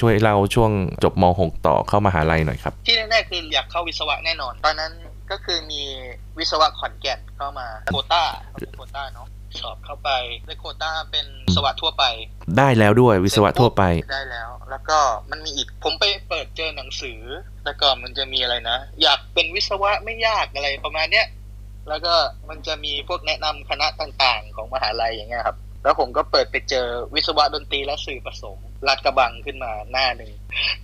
ช่วยเล่าช่วงจบม .6 ต่อเข้ามาหาลัยหน่อยครับ ที่แน่ๆคืออยากเข้าวิศวะแน่นอน ตอนนั้นก็คือมีวิศวะขอนแก่นเข้ามาโควต้าเป็นโควต้าเนาะสอบเข้าไปได้โควต้าเป็นวิศวะทั่วไป ได้แล้วด้วยวิศวะทั่วไปได้แล้ว แล้วก็มันมีอีกผมไปเปิดเจอหนังสือ แล้วก็มันจะมีอะไรนะ อยากเป็นวิศวะไม่ยากอะไรประมาณเนี้ยแล้วก็มันจะมีพวกแนะนำคณะต่างๆ ของมหาลัยอย่างเงี้ยครับ แล้วผมก็เปิดไปเจอวิศวะดนตรีและสื่อผสมรัดกระบังขึ้นมาหน้าหนึ่ง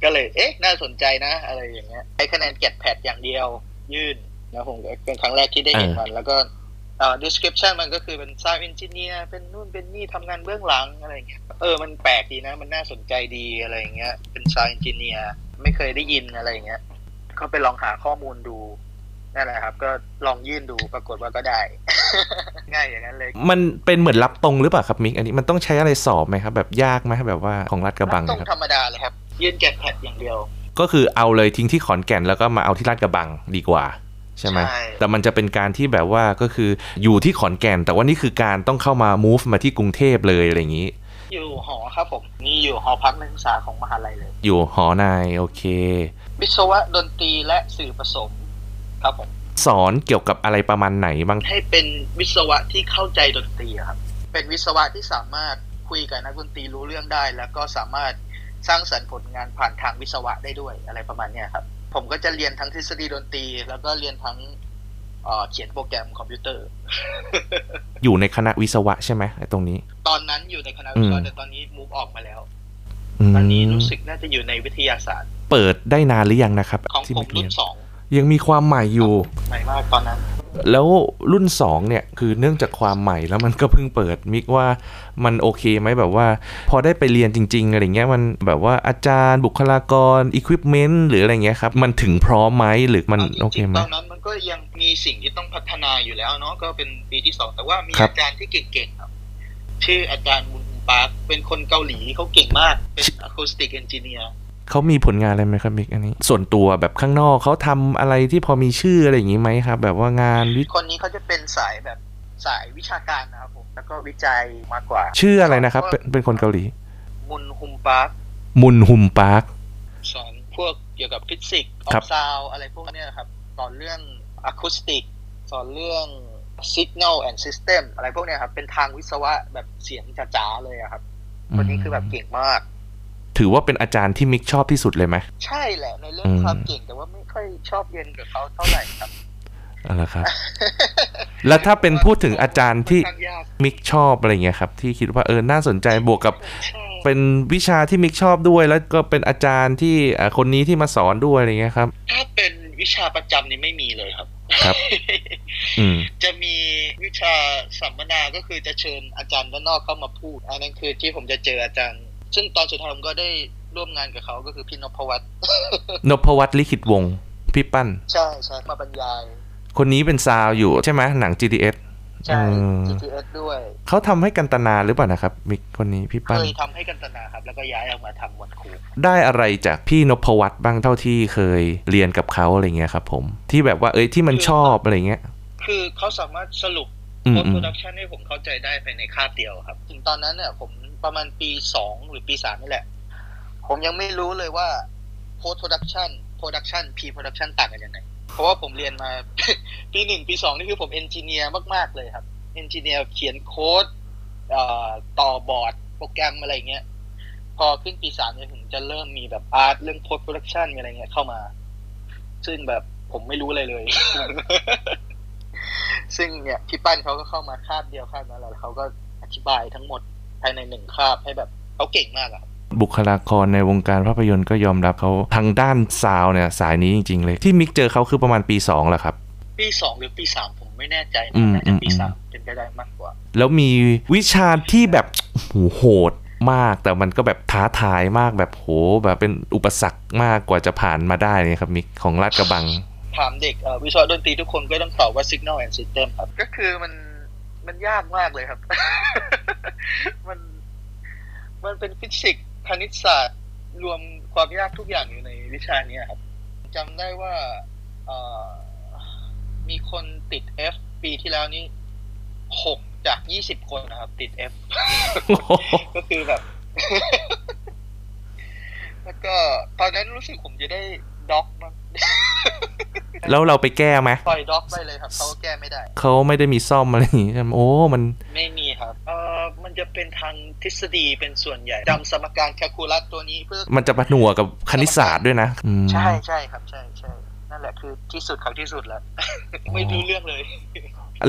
ก็เลยเอ๊ะ น่าสนใจนะ อะไรอย่างเงี้ยใช้คะแนนเก็ตแพดอย่างเดียวยื่นนะผมก็เป็นครั้งแรกที่ได้เห็นมันแล้วก็เอ่อ description มันก็คือเป็น sound engineer เป็นนู่นเป็นนี่ทำงานเบื้องหลังอะไรอย่างเงี้ยเออมันแปลกดีนะ มันน่าสนใจดีอะไรอย่างเงี้ยเป็น sound engineer ไม่เคยได้ยินอะไรอย่างเงี้ยก็ไปลองหาข้อมูลดูนั่นแหละครับ ก็ลองยื่นดูปรากฏว่าก็ได้ ง่ายอย่างนั้นเลย มันเป็นเหมือนรับตรงหรือเปล่าครับมิกอันนี้มันต้องใช้อะไรสอบไหมครับ แบบยากไหมแบบว่าของรัฐกระบังตรเนงยครับธรรมดาเลยครับ ยื่นเก็ตแพดอย่างเดียว ก็คือเอาเลยทิ้งที่ขอนแก่นแล้วก็มาเอาที่ลาดกระบังดีกว่าใช่ไหมใช่แต่มันจะเป็นการที่แบบว่าก็คืออยู่ที่ขอนแก่น แต่ว่านี่คือการต้องเข้ามา move มาที่กรุงเทพเลยอะไรอย่างนี้อยู่หอครับผมนี่อยู่หอพักนักศึกษาของมหาลัยเลย อยู่หอนายโอเค วิศวะดนตรีและสื่อผสมครับผม สอนเกี่ยวกับอะไรประมาณไหนบ้าง ให้เป็นวิศวะที่เข้าใจดนตรีอะครับ เป็นวิศวะที่สามารถคุยกับนักดนตรีรู้เรื่องได้ แล้วก็สามารถสร้างสรรค์ผลงานผ่านทางวิศวะได้ด้วยอะไรประมาณเนี้ยครับ ผมก็จะเรียนทั้งทฤษฎีดนตรี แล้วก็เรียนทั้งเอ่อเขียนโปรแกรมคอมพิวเตอร์ อยู่ในคณะวิศวะใช่ไหมไอ้ตรงนี้ ตอนนั้นอยู่ในคณะวิศวะอืมแต่ตอนนี้มูฟออกมาแล้วมตอนนี้รู้สึกน่าจะอยู่ในวิทยาศาสตร์ เปิดได้นานหรือยังนะครับ ของที่ผมเรีรุ่ยนนสอง ยังมีความใหม่อยู่ ใหม่มากตอนนั้น แล้วรุ่น 2 เนี่ย คือเนื่องจากความใหม่แล้วมันก็เพิ่งเปิดมิกว่ามันโอเคไหมแบบว่า พอได้ไปเรียนจริง ๆ อะไรเงี้ยมันแบบว่าอาจารย์บุคลากรอุปกรณ์หรืออะไรเงี้ยครับ มันถึงพร้อมไหมหรือมันเอาจโอเคริงไหมๆตอนนั้นมันก็ยังมีสิ่งที่ต้องพัฒนาอยู่แล้วเนาะก็เป็นปีที่สองแต่ว่ามีครับอาจารย์ที่เก่งๆครับชื่ออาจารย์มุนปาร์คเป็นคนเกาหลีเขาเก่งมากเป็น acoustic engineer เขามีผลงานอะไรไหมครับมิกอันนี้ ส่วนตัวแบบข้างนอกเขาทำอะไรที่พอมีชื่ออะไรอย่างงี้ไหมครับ แบบว่างานวิคนนี้เขาจะเป็นสายแบบสายวิชาการนะครับผมแล้วก็วิจัยมากกว่า ชื่ออะไรนะครับ เป็นเป็นคนเกาหลี มุนฮุมปาร์คมุนหุมปาร์คสอนพวกเกี่ยวกับฟิสิกส์ออครับกซาวอะไรพวกเนี้ยครับสอนเรื่องอะคูสติกสอนเรื่อง Signal and System อะไรพวกเนี้ยครับ เป็นทางวิศวะแบบเสียงจ๋าๆเลยอะครับคนนี้คือแบบเก่งมาก ถือว่าเป็นอาจารย์ที่มิกชอบที่สุดเลยไหมใช่แหละในเรื่องอืมความเก่งแต่ว่าไม่ค่อยชอบเรียนกับเขาเท่าไหร่ครับอะไรครับ แล้วถ้าเป็นพูดถึงอาจารย์ที่ค่อนข้างยากมิกชอบอะไรเงี้ยครับ ที่คิดว่าเออน่าสนใจบวกกับใช่เป็นวิชาที่มิกชอบด้วย แล้วก็เป็นอาจารย์ที่อ่าคนนี้ที่มาสอนด้วยอะไรเงี้ยครับ ถ้าเป็นวิชาประจำนี่ไม่มีเลยครับครับอืมจะมีวิชาสัมมนาก็คือจะเชิญอาจารย์ด้านนอกเข้ามาพูด อันนั้นคือที่ผมจะเจออาจารย์ ซึ่งตอนสุดท้ายผมก็ได้ร่วมงานกับเขาก็คือพี่นพวัตรนพวัตรลิขิตวงศ์พี่ปั้น ใช่ใช่มาบรรยาย คนนี้เป็นซาวอยู่ใช่ไหมหนัง GTS ใช่เออ GTS ด้วยเขาทำให้กันตนาหรือเปล่านะครับมิกคนนี้พี่เคปั้นยทำให้กันตนาครับ แล้วก็ย้ายออกมาทำวันครูได้อะไรจากพี่นพวัตรบ้างเท่าที่เคยเรียนกับเขาอะไรเงี้ยครับ ผมที่แบบว่าเอ้ยที่มันชอบอะไรเงี้ย คือเขาสามารถสรุปอืม post อืม production ให้ผมเข้าใจได้ภายในคาบเดียวครับ ถึงตอนนั้นเนี่ยผม ประมาณปีสองหรือปีสามนี่แหละ ผมยังไม่รู้เลยว่า post production production pre production ต่างกันยังไง เพราะว่าผมเรียนมาปีหนึ่งปีสองนี่คือผมเอนจิเนียร์มากๆเลยครับเอนจิเนียร์เขียนโค้ดต่อบอร์ดโปรแกรมอะไรเงี้ย พอขึ้นปีสามเนี่ยถึงจะเริ่มมีแบบ art เรื่อง post production มีอะไรเงี้ยเข้ามา ซึ่งแบบผมไม่รู้อะไรเลย ซึ่งเนี่ยพี่ปั้นเขาก็เข้ามาคาบเดียวคาบนั้นแหละแล้วเขาก็อธิบายทั้งหมด ภายในหนึ่งคาบให้แบบเขาเก่งมากอะครับบุคลากรในวงการภาพยนตร์ก็ยอมรับเขาทางด้านซาวเนี่ยสายนี้จริง ๆ เลย ที่มิกเจอเขาคือประมาณปี2แหละครับ ปีสองหรือปีสามผมไม่แน่ใจอืนะมน่าจะปีอืมสามเป็นไปได้มากกว่า แล้วมีวิชาที่แบบโหโหดมากแต่มันก็แบบท้าทายมากแบบโหแบบเป็นอุปสรรคมากกว่าจะผ่านมาได้เนี่ยครับมิกของลาดกระบัง ถามเด็กเอ่อวิศวะดนตรีทุกคนก็ต้องตอบว่า Signal and System ครับก็คือมันมันยากมากเลยครับ มัน มันเป็นฟิสิกส์คณิตศาสตร์ รวมความยากทุกอย่างอยู่ในวิชาเนี้ยครับจำได้ว่าเอ่อมีคนติด F ปีที่แล้วนี้หกจากยี่สิบคนนะครับ ติด F ก็คือแบบกแล้วก็ตอนนั้นรู้สึกผมจะได้ด็อกมั้งแล้วเราไปแก้ไหมปล่อยด็อกไปเลยครับเขาก็แก้ไม่ได้ เขาไม่ได้มีซ่อมอะไรอย่างงี้ใช่ไหมโอ้ มัน ไม่มีครับเออ มันจะเป็นทางทฤษฎีเป็นส่วนใหญ่จำสมการแคลคูลัสตัวนี้เพื่อ มันจะผนวกกับคณิตศาสตร์ด้วยนะอืมใช่ใช่ครับใช่ใช่นั่นแหละคือที่สุดของที่สุดแล้ว ไม่รู้เรื่องเลย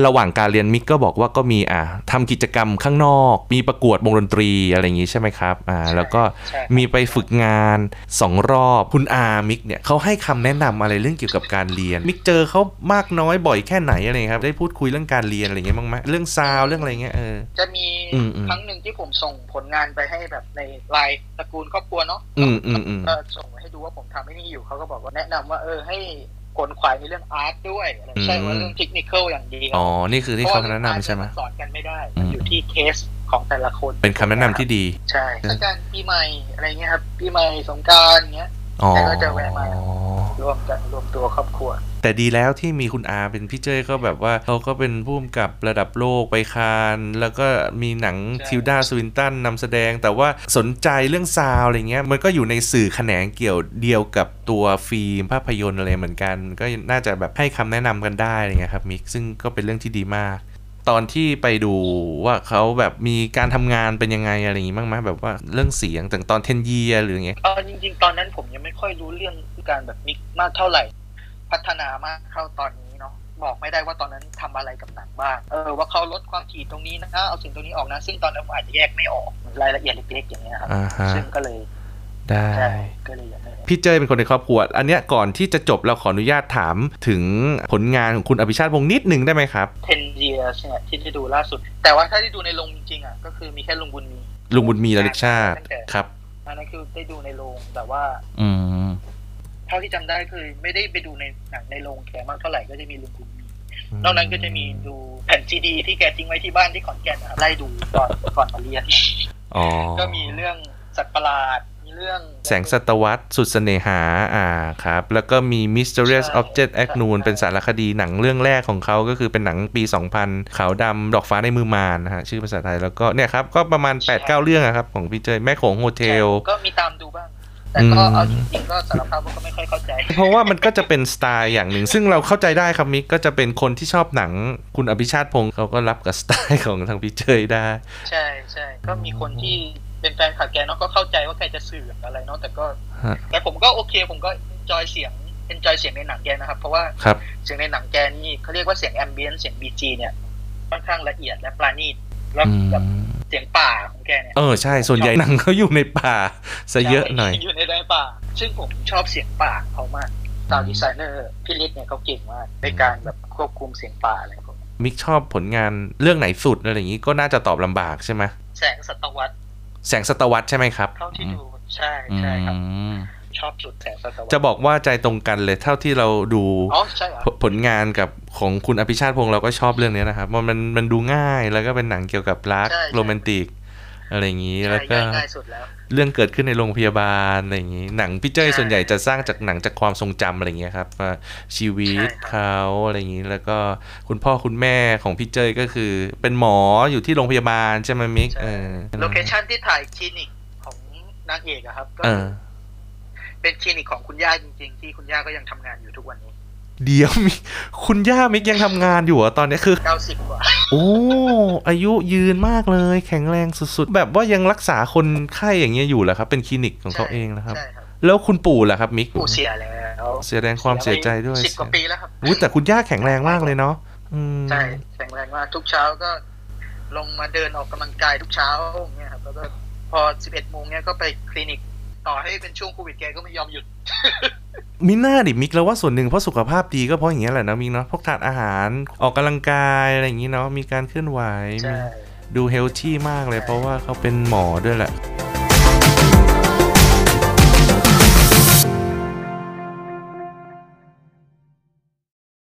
ระหว่างการเรียนมิกก็บอกว่าก็มีอ่าทำกิจกรรมข้างนอก มีประกวดวงดนตรีอะไรอย่างงี้ใช่ไหมครับอ่าใช่แล้วก็ใช่ครับมีไปฝึกงานสองรอบคุณอามิกเนี่ยเขาให้คำแนะนำอะไรเรื่องเกี่ยวกับการเรียน มิกเจอเขามากน้อยบ่อยแค่ไหนอะไรเงี้ยครับได้พูดคุยเรื่องการเรียนอะไรเงี้ยบ้างไหมเรื่อง sound เรื่องอะไรเงี้ยเออจะมีอืมอืมครั้งหนึ่งที่ผมส่งผลงานไปให้แบบในไลน์ตระกูลครอบครัวเนาะอืมอืมอืมก็ส่งมาให้ดูว่าผมทำไม่นี่อยู่เขาก็บอกว่าแนะนำว่าเออให้ กลขวายในเรื่องอาร์ตด้วยอะไรไม่ใช่ว่าเรื่องเทคนิคอลอย่างเดียวอ๋อ นี่คือที่เขาแนะนำพรใช่ไหมว่เรื่อง art นสอนกันไม่ได้อืมอยู่ที่เคสของแต่ละคน เป็นคำแนะนำที่ดี ใช่ถ้าการปีใหม่อะไรเงี้ยครับปีใหม่สงกรารเงี้ยอ๋อแกก็จะแวะมารวมกันรวมตัวครอบครัว แต่ดีแล้วที่มีคุณอาเป็นพี่เจ้ยก็แบบว่าเขาก็เป็นผู้กำกับระดับโลกไปคาน แล้วก็มีหนังใช่ทิลดาสวินตันนำแสดง แต่ว่าสนใจเรื่อง sound อะไรเงี้ยมันก็อยู่ในสื่อแขนงเกี่ยวเดียวกับตัวฟิล์มภาพยนตร์อะไรเหมือนกัน ก็น่าจะแบบให้คำแนะนำกันได้อะไรเงี้ยครับมิกซึ่งก็เป็นเรื่องที่ดีมากตอนที่ไปดูว่าเขาแบบมีการทำงานเป็นยังไงอะไรอย่างงี้บ้างไหมแบบว่าเรื่องเสียงถึงตอนเทนเยียหรืออย่างเงี้ยเออจริงๆ ตอนนั้นผมยังไม่ค่อยรู้เรื่องการแบบ mix มากเท่าไหร่ พัฒนามากเท่าตอนนี้เนาะบอกไม่ได้ว่าตอนนั้นทำอะไรกับหนังบ้าง เออว่าเขาลดความถี่ตรงนี้นะเอาสิ่งตรงนี้ออกนะ ซึ่งตอนนั้นผมอาจจะแยกไม่ออกรายละเอียดเล็กๆอย่างเงี้ยครับอ่าฮะซึ่งก็เลยได้ใช่ก็เลยยังไม่พี่เจ้ยเป็นคนในครอบครัว อันเนี้ยก่อนที่จะจบเราขออนุญาตถามถึงผลงานของคุณอภิชาติวงศ์นิดหนึ่งได้ไหมครับ 10 years เนี่ยที่ได้ดูล่าสุด แต่ว่าถ้าได้ดูในโรงจริงๆอะก็คือมีแค่ลุงบุญมีลุงบุญมีระลึกชาติครับอันนั้นคือได้ดูในโรงแต่ว่า อืม เท่าที่จำได้คือไม่ได้ไปดูในหนังในโรงแกมากเท่าไหร่ก็จะมีลุงบุญมีนอกนั้นก็จะมีดูแผ่นซีดี ที่แกทิ้งไว้ที่บ้านที่ขอนแก่นนะครับไล่ดูก่อนก่อนมาเรียนอ๋อก็มีเรื่องสัตว์ประหลาดมีเรื่องแสงศตวรรษสุดเสน่หาอ่าครับ แล้วก็มี Mysterious ใช่ Object Act ใช่นูนเป็นสารคดีหนังเรื่องแรกของเขาก็คือเป็นหนังปี 2000 ขาวดำดอกฟ้าในมือมารนะฮะชื่อภาษาไทยแล้วก็เนี่ยครับ ก็ประมาณ 8-9 เรื่องอะครับของพี่เจยแม่โขงโฮเทลก็มีตามดูบ้าง แต่ก็อืมเอาจริงๆก็สารภาพว่าก็ไม่ค่อยเข้าใจ เพราะว่ามันก็จะเป็นสไตล์อย่างหนึ่ง ซึ่งเราเข้าใจได้ครับมิกก็จะเป็นคนที่ชอบหนังคุณอภิชาติพงศ์เขาก็รับกับสไตล์ของทางพี่เจยได้ ใช่ใช่ก็มีคนที่เป็นแฟนคลับแกเนาะก็เข้าใจว่าแกจะสื่ออะไรเนาะแต่ก็ฮะแต่ผมก็โอเคผมก็ joy เสียง enjoy เสียงในหนังแกนะครับ เพราะว่าครับเสียงในหนังแกนี่เขาเรียกว่าเสียง ambient เสียง BG เนี่ยค่อนข้างละเอียดและปราณีตแล้วอืแบบม เสียงป่าของแกเนี่ย เออใช่ ส่วนใหญ่หนังเขาอยู่ในป่าซะเยอะหน่อย อยู่ในไร่ป่า ซึ่งผมชอบเสียงป่าของเขามากตาวดีไซเนอร์พี่ฤทธิ์เนี่ยเขาเก่งมากในการแบบควบคุมเสียงป่าอะไรพวกนี้มิกชอบผลงานเรื่องไหนสุดอะไรอย่างนี้ก็น่าจะตอบลำบากใช่ไหมแสงศตวรรษแสงสตวรรษใช่ไหมครับเท่าที่อืมดูใช่ใช่ครับอืม ชอบสุดแสงศตวรรษจะบอกว่าใจตรงกันเลยเท่าที่เราดูอ๋อใช่เหรอผผลงานกำกับของคุณอภิชาติพงศ์เราก็ชอบเรื่องนี้นะครับมันมันมันดูง่ายแล้วก็เป็นหนังเกี่ยวกับรักใช่ใช่โรแมนติกอะไรอย่างนี้ใช่แล้วก็ง่ายง่ายสุดแล้วเรื่องเกิดขึ้นในโรงพยาบาลอะไรอย่างนี้ หนังพี่เจ้ยใช่ส่วนใหญ่จะสร้างจากหนังจากความทรงจำอะไรอย่างเงี้ยครับว่าชีวิตใช่ครับเขาอะไรอย่างนี้ แล้วก็คุณพ่อคุณแม่ของพี่เจ้ยก็คือ เป็นหมออยู่ที่โรงพยาบาลใช่ไหมมิกใช่เออโลเคชั่นที่ถ่ายคลินิกของนางเอกอะครับก็ เออเป็นคลินิกของคุณย่าจริง ๆ ที่คุณย่าก็ยังทำงานอยู่ทุกวันนี้ เดี๋ยวมิคุณย่ามิกยังทำงานอยู่เหรอตอนนี้คือ90กว่าโอ้อายุยืนมากเลย แข็งแรงสุดๆ แบบว่ายังรักษาคนไข้อย่างเงี้ยอยู่เหรอครับ เป็นคลินิกของเขาเองนะครับใช่ครับแล้วคุณปู่ล่ะครับมิกปู่เสียแล้วแสดงความเสียใจด้วยสิบกว่าปีแล้วครับอุ้ยแต่คุณย่าแข็งแรงมากเลยเนาะอืมใช่แข็งแรงมากทุกเช้าก็ลงมาเดินออกกำลังกายทุกเช้าอย่างเงี้ยครับแล้วก็พอ11โมงเนี้ยก็ไปคลินิก ต่อให้เป็นช่วงโควิดแกก็ไม่ยอมหยุด มิน่าดิมิกแล้วว่าส่วนหนึ่งเพราะสุขภาพดีก็เพราะอย่างเงี้ยแหละนะมิกเนาะพวกทานอาหารออกกำลังกายอะไรอย่างงี้เนาะมีการเคลื่อนไหวใช่ดูเฮลที่มากเลยเพราะว่าเขาเป็นหมอด้วยแหละ